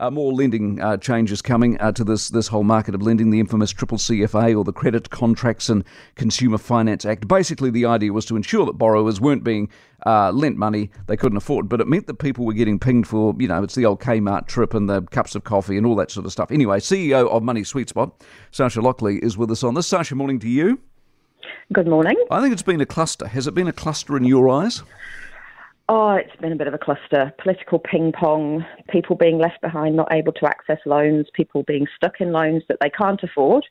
Uh, more lending uh, changes coming uh, to this this whole market of lending, the infamous triple CFA or the Credit Contracts and Consumer Finance Act. Basically, the idea was to ensure that borrowers weren't being uh, lent money they couldn't afford, but it meant that people were getting pinged for, you know, it's the old Kmart trip and the cups of coffee and all that sort of stuff. Anyway, CEO of Money Sweet Spot, Sasha Lockley, is with us on this. Sasha, morning to you. Good morning. I think it's been a cluster. Has it been a cluster in your eyes? Oh, it's been a bit of a cluster. Political ping pong, people being left behind, not able to access loans, people being stuck in loans that they can't afford.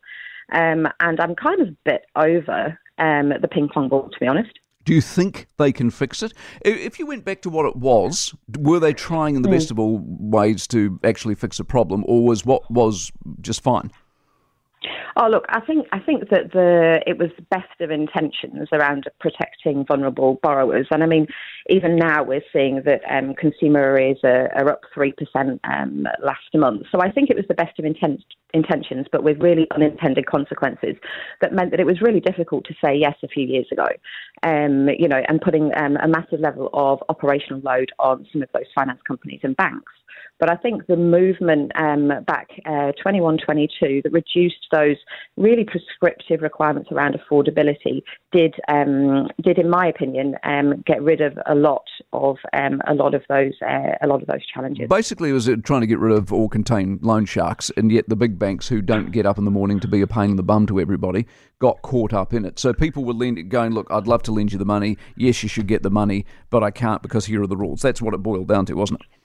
Um, and I'm kind of a bit over um, the ping pong ball, to be honest. Do you think they can fix it? If you went back to what it was, were they trying in the mm. best of all ways to actually fix a problem, or was what was just fine? Oh, look, I think I think that the it was best of intentions around protecting vulnerable borrowers, and I mean, even now we're seeing that um, consumer arrears are, are up three percent um, last month. So I think it was the best of intent, intentions, but with really unintended consequences that meant that it was really difficult to say yes a few years ago. Um, you know, and putting um, a massive level of operational load on some of those finance companies and banks. But I think the movement um, back uh, 21 22 that reduced those really prescriptive requirements around affordability did, um, did in my opinion, get rid of a lot of um, a lot of those uh, a lot of those challenges. Basically, it was trying to get rid of or contain loan sharks, and yet the big banks who don't get up in the morning to be a pain in the bum to everybody got caught up in it. So people were lend, going, look, I'd love to lend you the money. Yes, you should get the money, but I can't because here are the rules. That's what it boiled down to, wasn't it?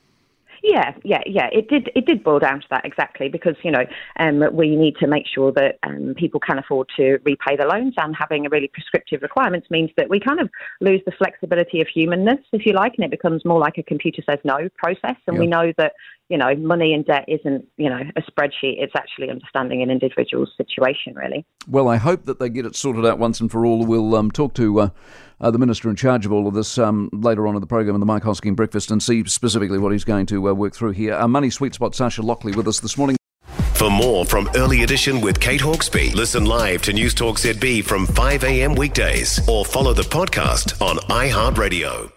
Yeah, yeah, yeah. It did. It did boil down to that exactly because you know um, we need to make sure that um, people can afford to repay the loans, and having a really prescriptive requirements means that we kind of lose the flexibility of humanness, if you like, and it becomes more like a computer says no process. And we know that you know money and debt isn't you know a spreadsheet; it's actually understanding an individual's situation, really. Well, I hope that they get it sorted out once and for all. We'll um, talk to. Uh, uh, the minister in charge of all of this um, later on in the program in the Mike Hosking breakfast and see specifically what he's going to uh, work through here. Our money sweet spot, Sasha Lockley, with us this morning. For more from Early Edition with Kate Hawkesby, listen live to News Talk ZB from 5 a.m. weekdays or follow the podcast on iHeartRadio.